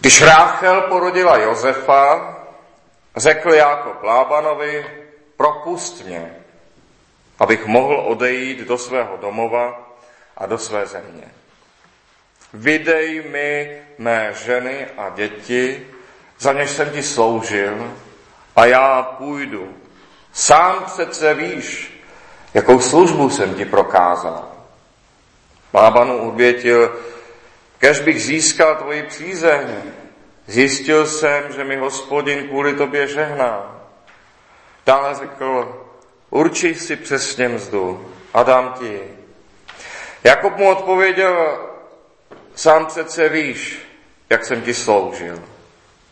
Když Ráchel porodila Josefa, řekl Jákob Lábanovi, propust mě, abych mohl odejít do svého domova a do své země. Vydej mi mé ženy a děti, za něž jsem ti sloužil, a já půjdu. Sám přece víš, jakou službu jsem ti prokázal. Lábanu odvětil, kež bych získal tvoji přízeň. Zjistil jsem, že mi hospodin kvůli tobě žehná. Dále řekl, určí si přesně mzdu a dám ti. Jakob mu odpověděl, sám přece víš, jak jsem ti sloužil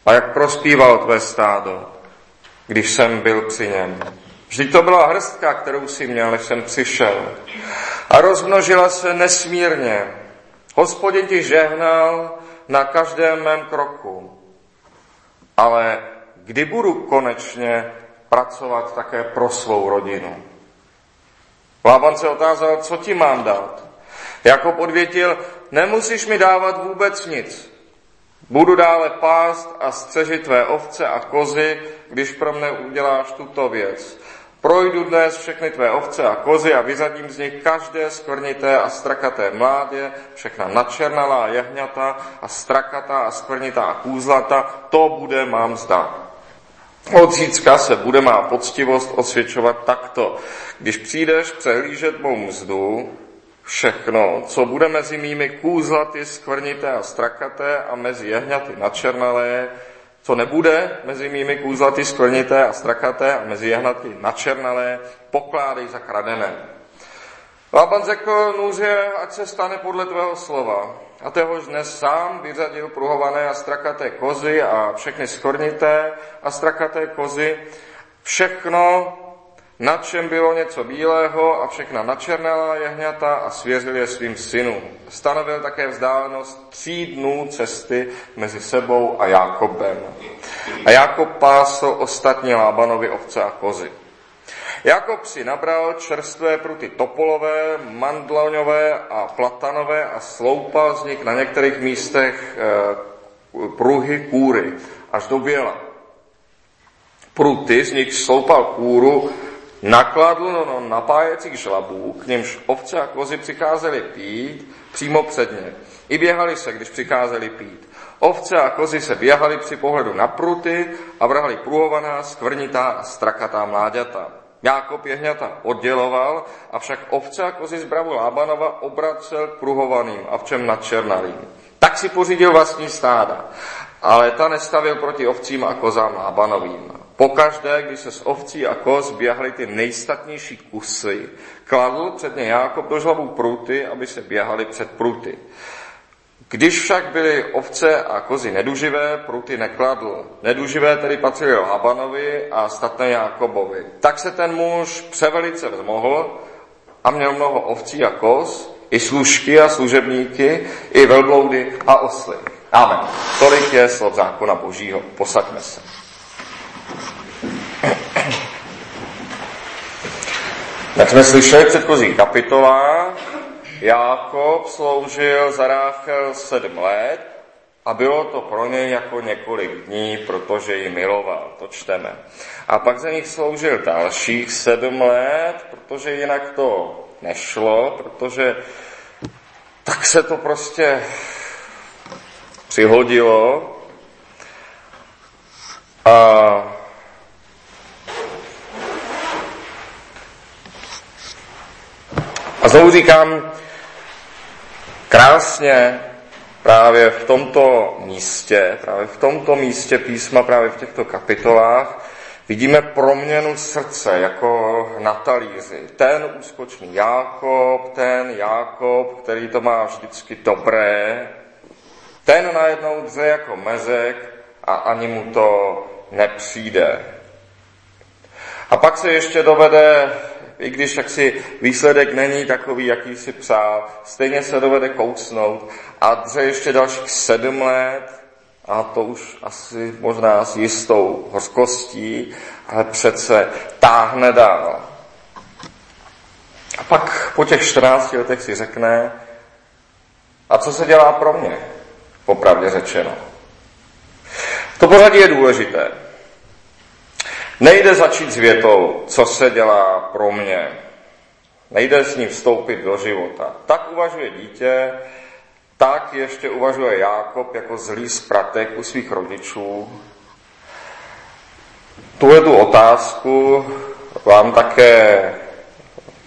a jak prospíval tvé stádo, když jsem byl při něm. Vždyť to byla hrstka, kterou si měl, než jsem přišel. A rozmnožila se nesmírně. Hospodin ti žehnal na každém mém kroku. Ale kdy budu konečně pracovat také pro svou rodinu? Lában se otázal, co ti mám dát. Jako podvětil, nemusíš mi dávat vůbec nic. Budu dále pást a střežit tvé ovce a kozy, když pro mne uděláš tuto věc. Projdu dnes všechny tvé ovce a kozy a vyzadím z nich každé skvrnité a strakaté mládě, všechna načernalá jehňata a strakatá a skvrnitá a kůzlata, to bude mám zda. Od zítřka se bude má poctivost osvědčovat takto. Když přijdeš přehlížet mou mzdu, všechno, co bude mezi mými kůzlaty skvrnité a strakaté a mezi jehňaty načernalé, co nebude mezi mými kůzlaty skvrnité a strakaté a mezi jehnaty načernalé, pokládej za kradené. Laban řekl nůže, ať se stane podle tvého slova. A téhož dnes sám vyřadil pruhované a strakaté kozy a všechny skvrnité a strakaté kozy, všechno, na čem bylo něco bílého a všechna načernalá jehňata a svěřil je svým synům. Stanovil také vzdálenost tří dnů cesty mezi sebou a Jákobem. A Jákob pásl ostatní Lábanovi ovce a kozy. Jakob si nabral čerstvé pruty topolové, mandloňové a platanové a sloupal z nich na některých místech e, pruhy kůry až do běla. Pruty z nich sloupal kůru nakladl no, napájecích žlabů, k němž ovce a kozy přicházely pít přímo před ně. I běhali se, když přicházeli pít. Ovce a kozy se běhali při pohledu na pruty a vrhali pruhovaná, skvrnitá a strakatá mláďata. Jákob jehňata odděloval, avšak ovce a kozy z bravu Lábanova obracel k pruhovaným a v čem nadčernalým. Tak si pořídil vlastní stáda, ale ta nestavil proti ovcím a kozám Lábanovým. Pokaždé, když se z ovcí a koz běhaly ty nejstatnější kusy, kladl před ně Jákob do žlabu pruty, aby se běhaly před pruty. Když však byly ovce a kozy neduživé, pruty nekladl. Neduživé tedy patřily Lábanovi a statné Jákobovi. Tak se ten muž převelice vzmohl a měl mnoho ovcí a koz, i služky a služebníky, i velbloudy a osly. Amen. Tolik je slov zákona božího. Posaďme se. Jak jsme slyšeli v předchozích kapitolách, Jákob sloužil za Ráchel sedm let a bylo to pro něj jako několik dní, protože ji miloval, to čteme. A pak za nich sloužil dalších sedm let, protože jinak to nešlo, protože tak se to prostě přihodilo. A A znovu říkám, krásně právě v tomto místě, právě v tomto místě písma, právě v těchto kapitolách, vidíme proměnu srdce jako na talíři. Ten úskočný Jákob, ten Jákob, který to má vždycky dobré, ten najednou dře jako mezek a ani mu to nepřijde. A pak se ještě dovede i když jaksi výsledek není takový, jaký si přál, stejně se dovede kousnout a dře ještě dalších sedm let a to už asi možná s jistou hořkostí, ale přece táhne dál. A pak po těch 14 letech si řekne, a co se dělá pro mě, popravdě řečeno. To pořadí je důležité. Nejde začít s větou, co se dělá pro mě. Nejde s ním vstoupit do života. Tak uvažuje dítě, tak ještě uvažuje Jákob jako zlý zpratek u svých rodičů. Tuhle tu otázku vám také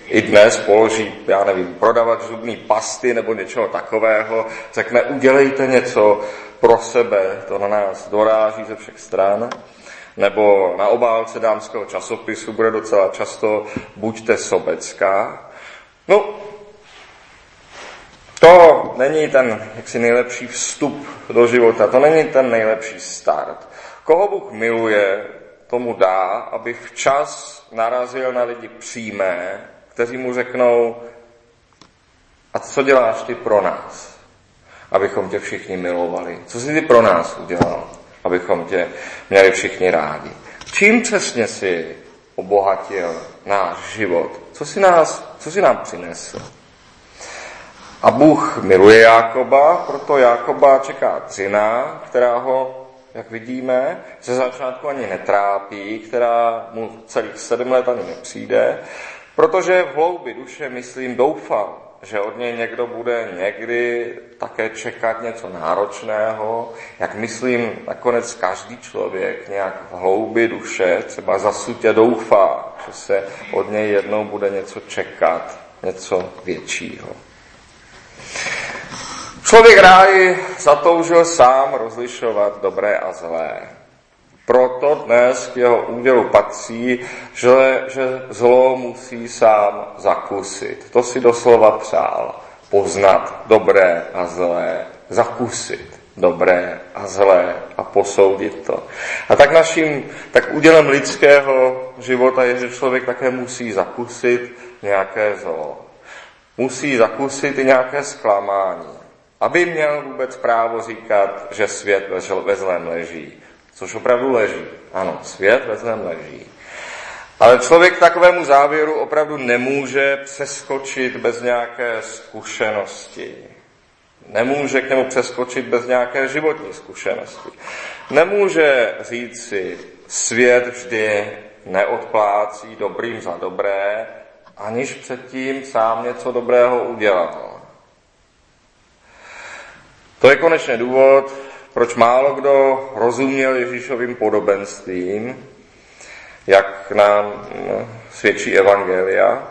i dnes položí, já nevím, prodavat zubní pasty nebo něčeho takového, řekne, udělejte něco pro sebe, to na nás doráží ze všech stran. Nebo na obálce dámského časopisu bude docela často buďte sobecká. No, to není ten jaksi nejlepší vstup do života, to není ten nejlepší start. Koho Bůh miluje, tomu dá, aby včas narazil na lidi přímé, kteří mu řeknou, a co děláš ty pro nás, abychom tě všichni milovali? Co jsi ty pro nás udělal, abychom tě měli všichni rádi? Čím přesně si obohatil náš život? Co si, nás, co si nám přinesl? A Bůh miluje Jákoba, proto Jákoba čeká dřina, která ho, jak vidíme, ze začátku ani netrápí, která mu celých sedm let ani nepřijde, protože v hloubi duše, myslím, doufal, že od něj někdo bude někdy také čekat něco náročného, jak myslím, nakonec každý člověk nějak v hloubi duše třeba zasutě doufá, že se od něj jednou bude něco čekat, něco většího. Člověk ráj zatoužil sám rozlišovat dobré a zlé. Proto dnes k jeho údělu patří, že, že zlo musí sám zakusit. To si doslova přál. Poznat dobré a zlé, zakusit dobré a zlé a posoudit to. A tak naším, tak údělem lidského života je, že člověk také musí zakusit nějaké zlo. Musí zakusit i nějaké zklamání, aby měl vůbec právo říkat, že svět ve zlém leží což opravdu leží. Ano, svět ve zlém leží. Ale člověk takovému závěru opravdu nemůže přeskočit bez nějaké zkušenosti. Nemůže k němu přeskočit bez nějaké životní zkušenosti. Nemůže říct si, svět vždy neodplácí dobrým za dobré, aniž předtím sám něco dobrého udělal. To je konečně důvod, proč málo kdo rozuměl Ježíšovým podobenstvím, jak nám no, svědčí Evangelia,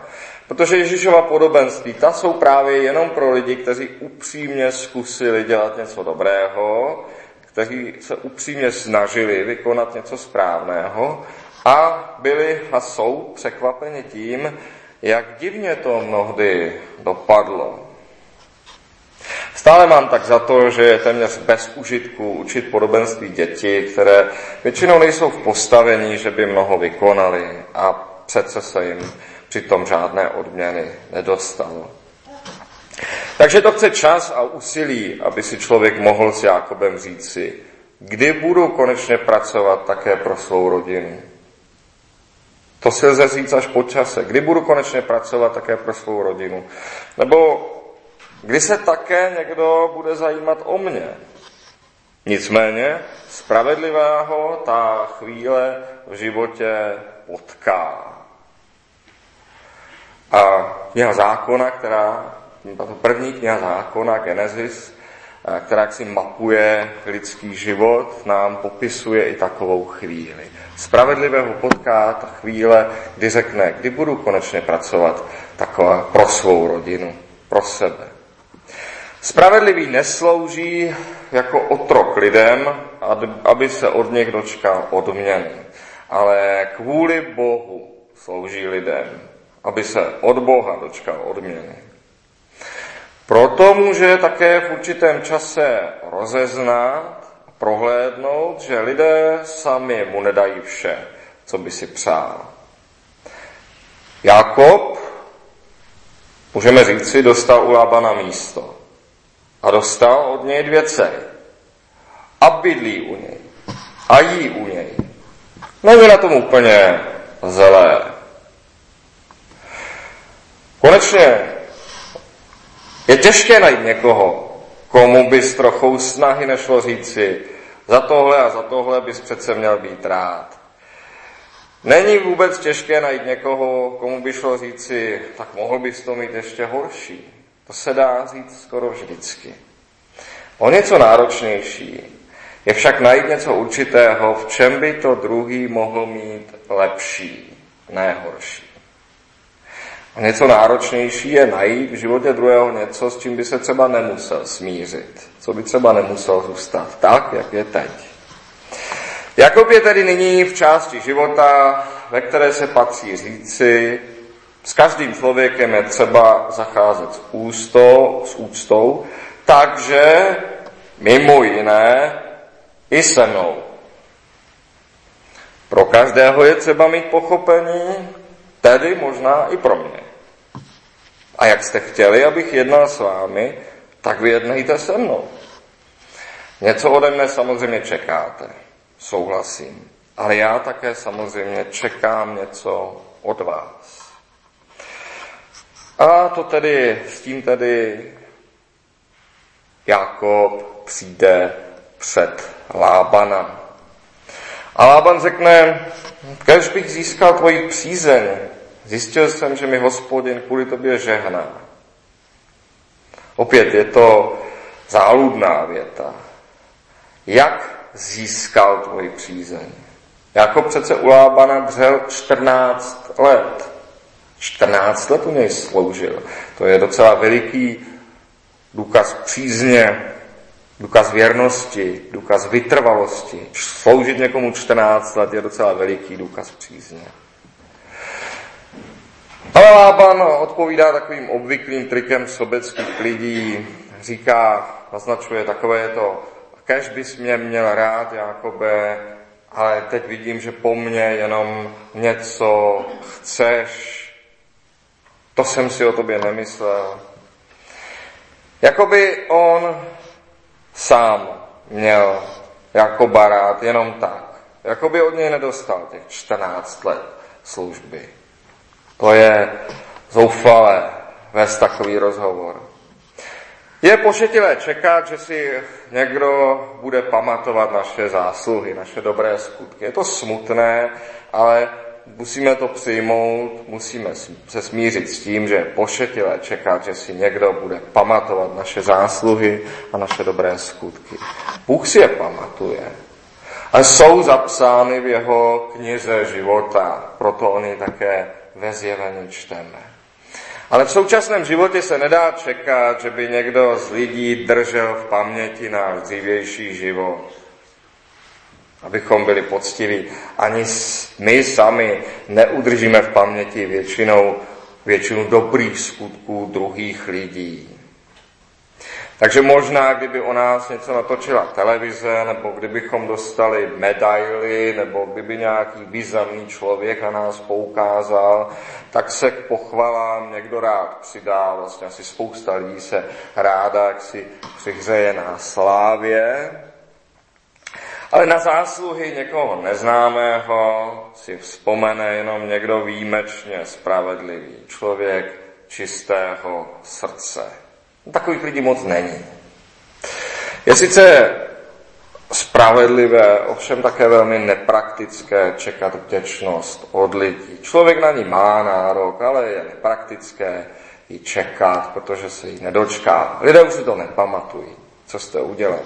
protože Ježíšova podobenství, ta jsou právě jenom pro lidi, kteří upřímně zkusili dělat něco dobrého, kteří se upřímně snažili vykonat něco správného a byli a jsou překvapeni tím, jak divně to mnohdy dopadlo. Stále mám tak za to, že je téměř bez užitku učit podobenství děti, které většinou nejsou v postavení, že by mnoho vykonali a přece se jim přitom žádné odměny nedostalo. Takže to chce čas a úsilí, aby si člověk mohl s Jákobem říci, kdy budu konečně pracovat také pro svou rodinu. To si lze říct až po čase. Kdy budu konečně pracovat také pro svou rodinu. Nebo kdy se také někdo bude zajímat o mě. Nicméně spravedlivého ta chvíle v životě potká. A kniha zákona, která, to první kniha zákona, Genesis, která si mapuje lidský život, nám popisuje i takovou chvíli. Spravedlivého potká ta chvíle, kdy řekne, kdy budu konečně pracovat taková pro svou rodinu, pro sebe. Spravedlivý neslouží jako otrok lidem, aby se od nich dočkal odměny, ale kvůli Bohu slouží lidem, aby se od Boha dočkal odměny. Proto může také v určitém čase rozeznat prohlédnout, že lidé sami mu nedají vše, co by si přál. Jakob, můžeme říci, dostal u Labana místo a dostal od něj dvě dcery. A bydlí u něj. A jí u něj. Není na tom úplně zelé. Konečně je těžké najít někoho, komu by s trochou snahy nešlo říci, Za tohle a za tohle bys přece měl být rád. Není vůbec těžké najít někoho, komu by šlo říci, tak mohl bys to mít ještě horší. To se dá říct skoro vždycky. O něco náročnější je však najít něco určitého, v čem by to druhý mohl mít lepší, ne horší. A něco náročnější je najít v životě druhého něco, s čím by se třeba nemusel smířit, co by třeba nemusel zůstat tak, jak je teď. Jakob je tedy nyní v části života, ve které se patří říci, s každým člověkem je třeba zacházet s, ústou, s úctou, takže mimo jiné i se mnou. Pro každého je třeba mít pochopení, tedy možná i pro mě. A jak jste chtěli, abych jednal s vámi, tak vy jednejte se mnou. Něco ode mne samozřejmě čekáte, souhlasím. Ale já také samozřejmě čekám něco od vás. A to tedy, s tím tedy Jakob přijde před Lábana. A Lában řekne, kež bych získal tvoji přízeň, zjistil jsem, že mi hospodin kvůli tobě žehná. Opět je to záludná věta. Jak získal tvoji přízeň? Jako přece u Lábana dřel 14 let. 14 let u něj sloužil. To je docela veliký důkaz přízně, důkaz věrnosti, důkaz vytrvalosti. Sloužit někomu 14 let je docela veliký důkaz přízně. Ale Lában odpovídá takovým obvyklým trikem sobeckých lidí. Říká, naznačuje takové to, kež bys mě měl rád, Jakobe, ale teď vidím, že po mně jenom něco chceš. To jsem si o tobě nemyslel. Jakoby on sám měl jako barát jenom tak. Jakoby od něj nedostal těch 14 let služby. To je zoufalé vést takový rozhovor. Je pošetilé čekat, že si někdo bude pamatovat naše zásluhy, naše dobré skutky. Je to smutné, ale musíme to přijmout, musíme se smířit s tím, že je pošetilé čekat, že si někdo bude pamatovat naše zásluhy a naše dobré skutky. Bůh si je pamatuje, ale jsou zapsány v jeho knize života, proto oni také ve zjevení čteme. Ale v současném životě se nedá čekat, že by někdo z lidí držel v paměti náš dřívější život. Abychom byli poctiví. Ani my sami neudržíme v paměti většinou, většinu dobrých skutků druhých lidí. Takže možná, kdyby o nás něco natočila televize, nebo kdybychom dostali medaily, nebo kdyby nějaký významný člověk na nás poukázal, tak se k pochvalám někdo rád přidá. Vlastně asi spousta lidí se ráda, jak si přihřeje na slávě. Ale na zásluhy někoho neznámého si vzpomene jenom někdo výjimečně spravedlivý, člověk čistého srdce. Takových lidí moc není. Je sice spravedlivé, ovšem také velmi nepraktické čekat vděčnost od lidí. Člověk na ní má nárok, ale je nepraktické ji čekat, protože se jí nedočká. Lidé už si to nepamatují, co jste udělali.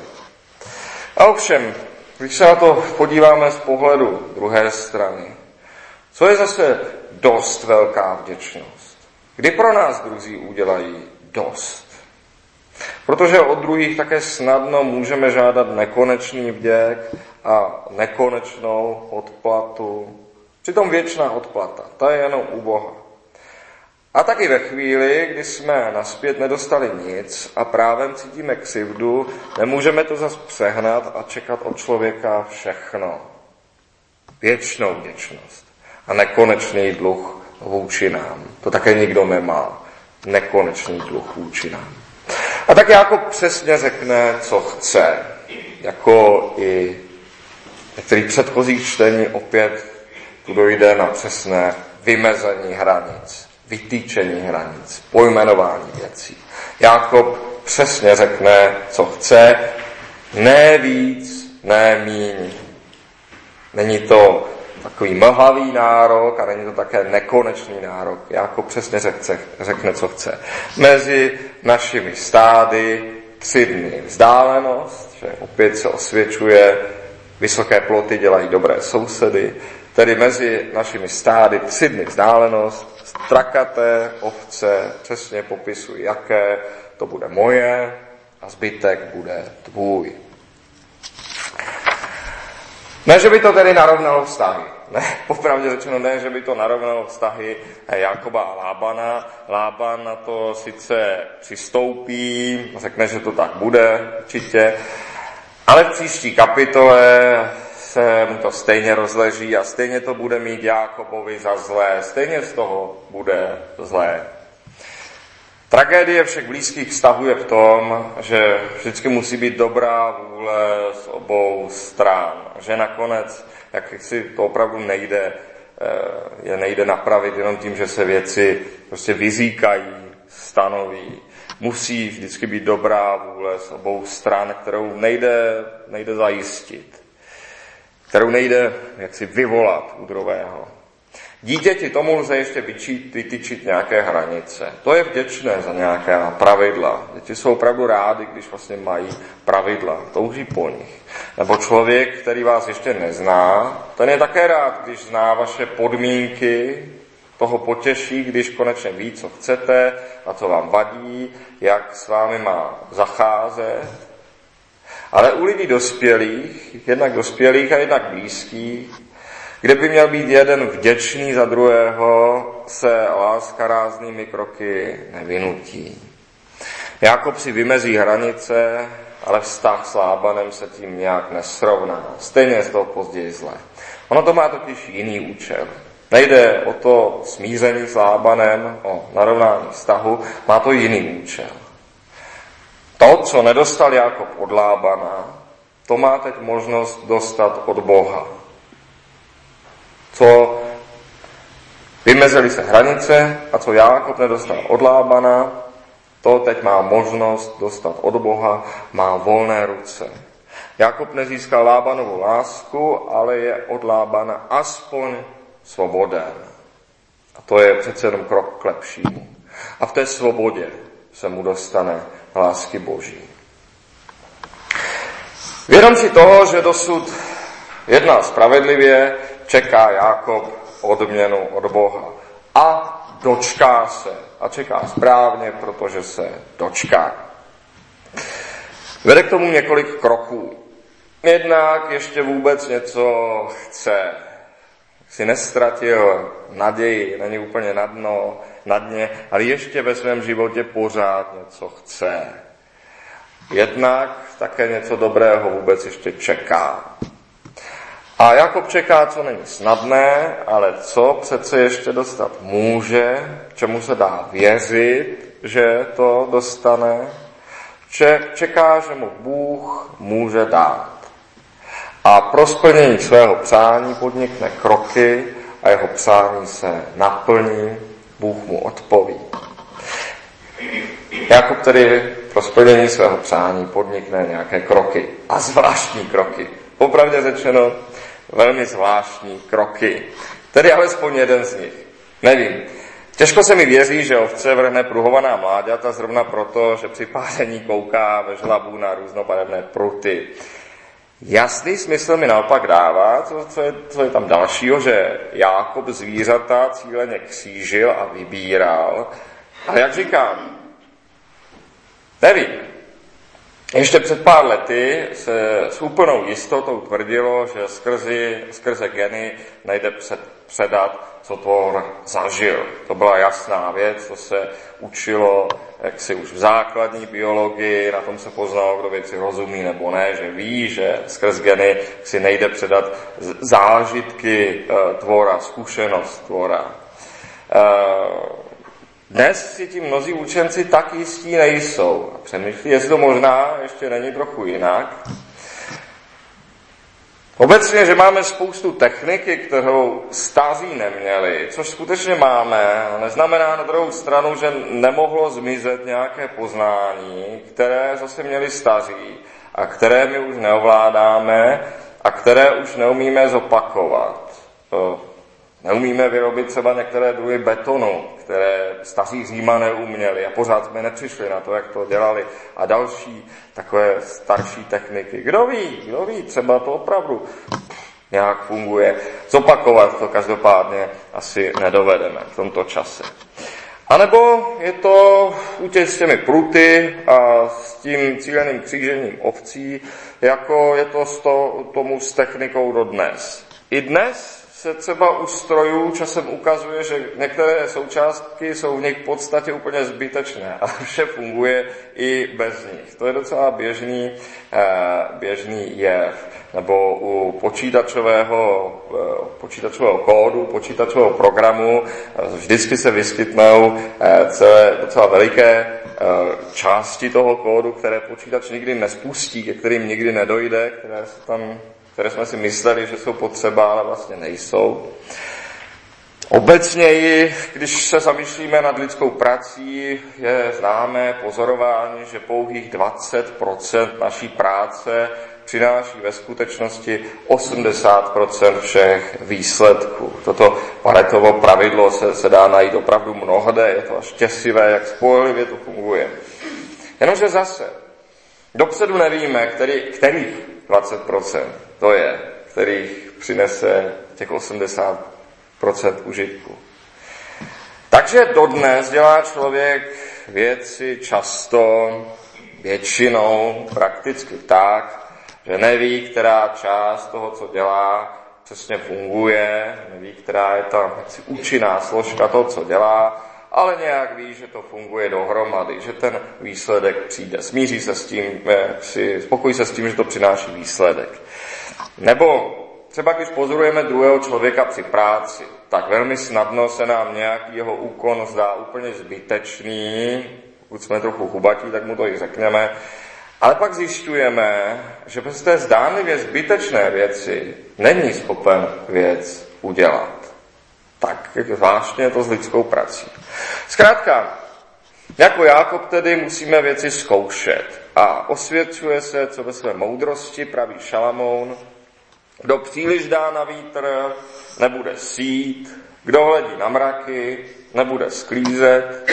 A ovšem, když se na to podíváme z pohledu druhé strany, co je zase dost velká vděčnost? Kdy pro nás druzí udělají dost? Protože od druhých také snadno můžeme žádat nekonečný vděk a nekonečnou odplatu. Přitom věčná odplata, ta je jenom u Boha. A taky ve chvíli, kdy jsme naspět nedostali nic a právem cítíme křivdu, nemůžeme to zas přehnat a čekat od člověka všechno. Věčnou vděčnost a nekonečný dluh vůči nám. To také nikdo nemá. Nekonečný dluh vůči nám. A tak jako přesně řekne, co chce. Jako i některých předchozích čtení opět tu dojde na přesné vymezení hranic, vytýčení hranic, pojmenování věcí. Jakob přesně řekne, co chce, ne víc, ne míň. Není to takový mlhavý nárok a není to také nekonečný nárok. Jako přesně řekne, řekne, co chce. Mezi našimi stády tři dny vzdálenost, že opět se osvědčuje, vysoké ploty dělají dobré sousedy, tedy mezi našimi stády tři dny vzdálenost, strakaté ovce, přesně popisují, jaké, to bude moje a zbytek bude tvůj. Ne, že by to tedy narovnalo vztahy. Ne, popravdě řečeno ne, že by to narovnalo vztahy Jakoba a Lábana. Lában na to sice přistoupí, řekne, že to tak bude určitě, ale v příští kapitole se mu to stejně rozleží a stejně to bude mít Jákobovi za zlé, stejně z toho bude zlé. Tragédie všech blízkých vztahů je v tom, že vždycky musí být dobrá vůle z obou stran. Že nakonec, jak si to opravdu nejde, eh, je nejde napravit jenom tím, že se věci prostě vyzíkají, stanoví. Musí vždycky být dobrá vůle z obou stran, kterou nejde, nejde zajistit. Kterou nejde jaksi vyvolat u druhého. Dítěti tomu lze ještě vytyčit nějaké hranice. To je vděčné za nějaké pravidla. Děti jsou opravdu rádi, když vlastně mají pravidla, touží po nich. Nebo člověk, který vás ještě nezná, ten je také rád, když zná vaše podmínky, toho potěší, když konečně ví, co chcete a co vám vadí, jak s vámi má zacházet. Ale u lidí dospělých, jednak dospělých a jednak blízkých, kde by měl být jeden vděčný za druhého, se láska ráznými kroky nevynutí. Jakob si vymezí hranice, ale vztah s Lábanem se tím nějak nesrovná. Stejně z toho později zle. Ono to má totiž jiný účel. Nejde o to smíření s Lábanem, o narovnání vztahu, má to jiný účel. To, co nedostal Jakob od Lábana, to má teď možnost dostat od Boha co vymezily se hranice a co Jákob nedostal od Lábana, to teď má možnost dostat od Boha, má volné ruce. Jakob nezískal Lábanovou lásku, ale je od Lábana aspoň svoboden. A to je přece jenom krok k lepšímu. A v té svobodě se mu dostane lásky Boží. Vědom si toho, že dosud jedná spravedlivě, čeká Jákob odměnu od Boha. A dočká se. A čeká správně, protože se dočká. Vede k tomu několik kroků. Jednak ještě vůbec něco chce. Si nestratil naději, není úplně na dno, na dně, ale ještě ve svém životě pořád něco chce. Jednak také něco dobrého vůbec ještě čeká. A Jakob čeká, co není snadné, ale co přece ještě dostat může, čemu se dá věřit, že to dostane, čeká, že mu Bůh může dát. A pro splnění svého přání podnikne kroky a jeho přání se naplní, Bůh mu odpoví. Jakub tedy pro splnění svého přání podnikne nějaké kroky a zvláštní kroky. Popravdě řečeno, velmi zvláštní kroky. Tedy alespoň jeden z nich. Nevím. Těžko se mi věří, že ovce vrhne pruhovaná mláďata zrovna proto, že při páření kouká ve žlabu na různobarevné pruty. Jasný smysl mi naopak dává, co, co, je, co je tam dalšího, že Jákob zvířata cíleně křížil a vybíral. Ale jak říkám, nevím. Ještě před pár lety se s úplnou jistotou tvrdilo, že skrzi, skrze geny nejde před, předat, co tvor zažil. To byla jasná věc, to se učilo jaksi už v základní biologii, na tom se poznalo, kdo věci rozumí nebo ne, že ví, že skrz geny si nejde předat zážitky eh, tvora, zkušenost tvora. Eh, dnes si ti mnozí učenci tak jistí nejsou. Přemýšlí, jestli to možná ještě není trochu jinak. Obecně, že máme spoustu techniky, kterou stází neměli, což skutečně máme, neznamená na druhou stranu, že nemohlo zmizet nějaké poznání, které zase měli staří a které my už neovládáme a které už neumíme zopakovat. Neumíme vyrobit třeba některé druhy betonu, které staří římané uměli a pořád jsme nepřišli na to, jak to dělali. A další takové starší techniky. Kdo ví, kdo ví, třeba to opravdu nějak funguje. Zopakovat to každopádně asi nedovedeme v tomto čase. A nebo je to útěž s těmi pruty a s tím cíleným křížením ovcí, jako je to s to, tomu s technikou dodnes. I dnes se třeba u strojů časem ukazuje, že některé součástky jsou v nich v podstatě úplně zbytečné a vše funguje i bez nich. To je docela běžný, eh, běžný jev. Nebo u počítačového, eh, počítačového kódu, počítačového programu eh, vždycky se vyskytnou celé docela veliké části toho kódu, které počítač nikdy nespustí, ke kterým nikdy nedojde, které se tam které jsme si mysleli, že jsou potřeba, ale vlastně nejsou. Obecněji, když se zamýšlíme nad lidskou prací, je známé pozorování, že pouhých 20% naší práce přináší ve skutečnosti 80% všech výsledků. Toto paretovo pravidlo se, se dá najít opravdu mnohde, je to až těsivé, jak spolehlivě to funguje. Jenomže zase, dopředu nevíme, který, kterých 20% to je, který přinese těch 80% užitku. Takže dodnes dělá člověk věci často, většinou, prakticky tak, že neví, která část toho, co dělá, přesně funguje, neví, která je ta účinná složka toho, co dělá, ale nějak ví, že to funguje dohromady, že ten výsledek přijde. Smíří se s tím, si, spokojí se s tím, že to přináší výsledek. Nebo třeba když pozorujeme druhého člověka při práci, tak velmi snadno se nám nějaký jeho úkon zdá úplně zbytečný, pokud jsme trochu chubatí, tak mu to i řekneme, ale pak zjišťujeme, že bez té zdánlivě zbytečné věci není schopen věc udělat. Tak zvláštně to s lidskou prací. Zkrátka, jako Jákob tedy musíme věci zkoušet. A osvědčuje se, co ve své moudrosti praví Šalamoun, kdo příliš dá na vítr, nebude sít, kdo hledí na mraky, nebude sklízet.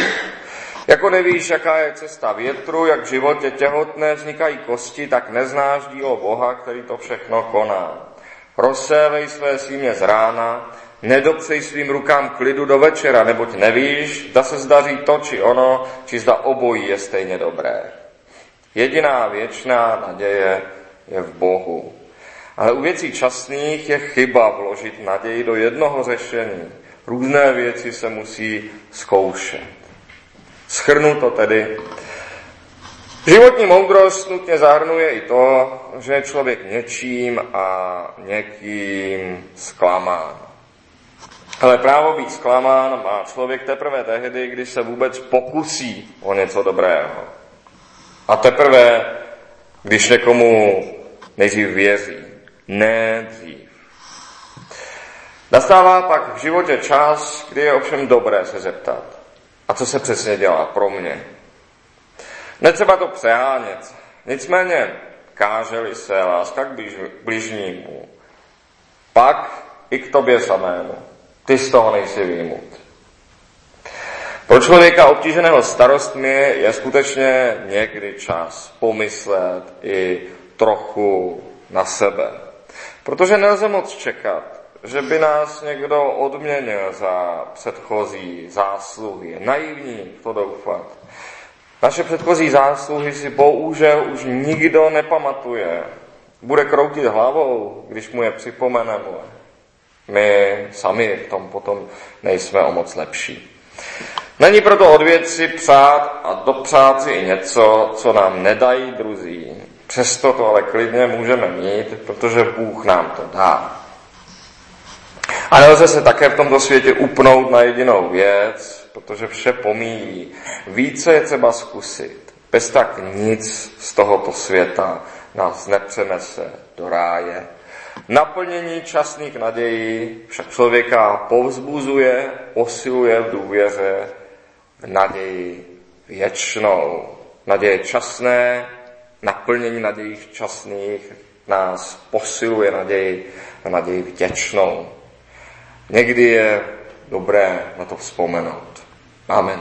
Jako nevíš, jaká je cesta větru, jak v životě těhotné vznikají kosti, tak neznáš dílo Boha, který to všechno koná. Rozsévej své símě z rána, nedopřej svým rukám klidu do večera, neboť nevíš, zda se zdaří to či ono, či zda obojí je stejně dobré. Jediná věčná naděje je v Bohu. Ale u věcí časných je chyba vložit naději do jednoho řešení. Různé věci se musí zkoušet. Schrnu to tedy. Životní moudrost nutně zahrnuje i to, že je člověk něčím a někým zklamán. Ale právo být zklamán má člověk teprve tehdy, když se vůbec pokusí o něco dobrého. A teprve, když někomu nejdřív věří ne dřív. Nastává pak v životě čas, kdy je ovšem dobré se zeptat. A co se přesně dělá pro mě? Netřeba to přehánět. Nicméně, káželi se láska k bližnímu, pak i k tobě samému. Ty z toho nejsi výjimut. Pro člověka obtíženého starostmi je skutečně někdy čas pomyslet i trochu na sebe. Protože nelze moc čekat, že by nás někdo odměnil za předchozí zásluhy. Naivní to doufat. Naše předchozí zásluhy si bohužel už nikdo nepamatuje. Bude kroutit hlavou, když mu je připomeneme. My sami v tom potom nejsme o moc lepší. Není proto od věci přát a dopřát si i něco, co nám nedají druzí. Přesto to ale klidně můžeme mít, protože Bůh nám to dá. A nelze se také v tomto světě upnout na jedinou věc, protože vše pomíjí. Více je třeba zkusit. Bez tak nic z tohoto světa nás nepřenese do ráje. Naplnění časných nadějí však člověka povzbuzuje, posiluje v důvěře v naději věčnou. Naděje časné, naplnění nadějí včasných nás posiluje naději, naději vděčnou. Někdy je dobré na to vzpomenout. Amen.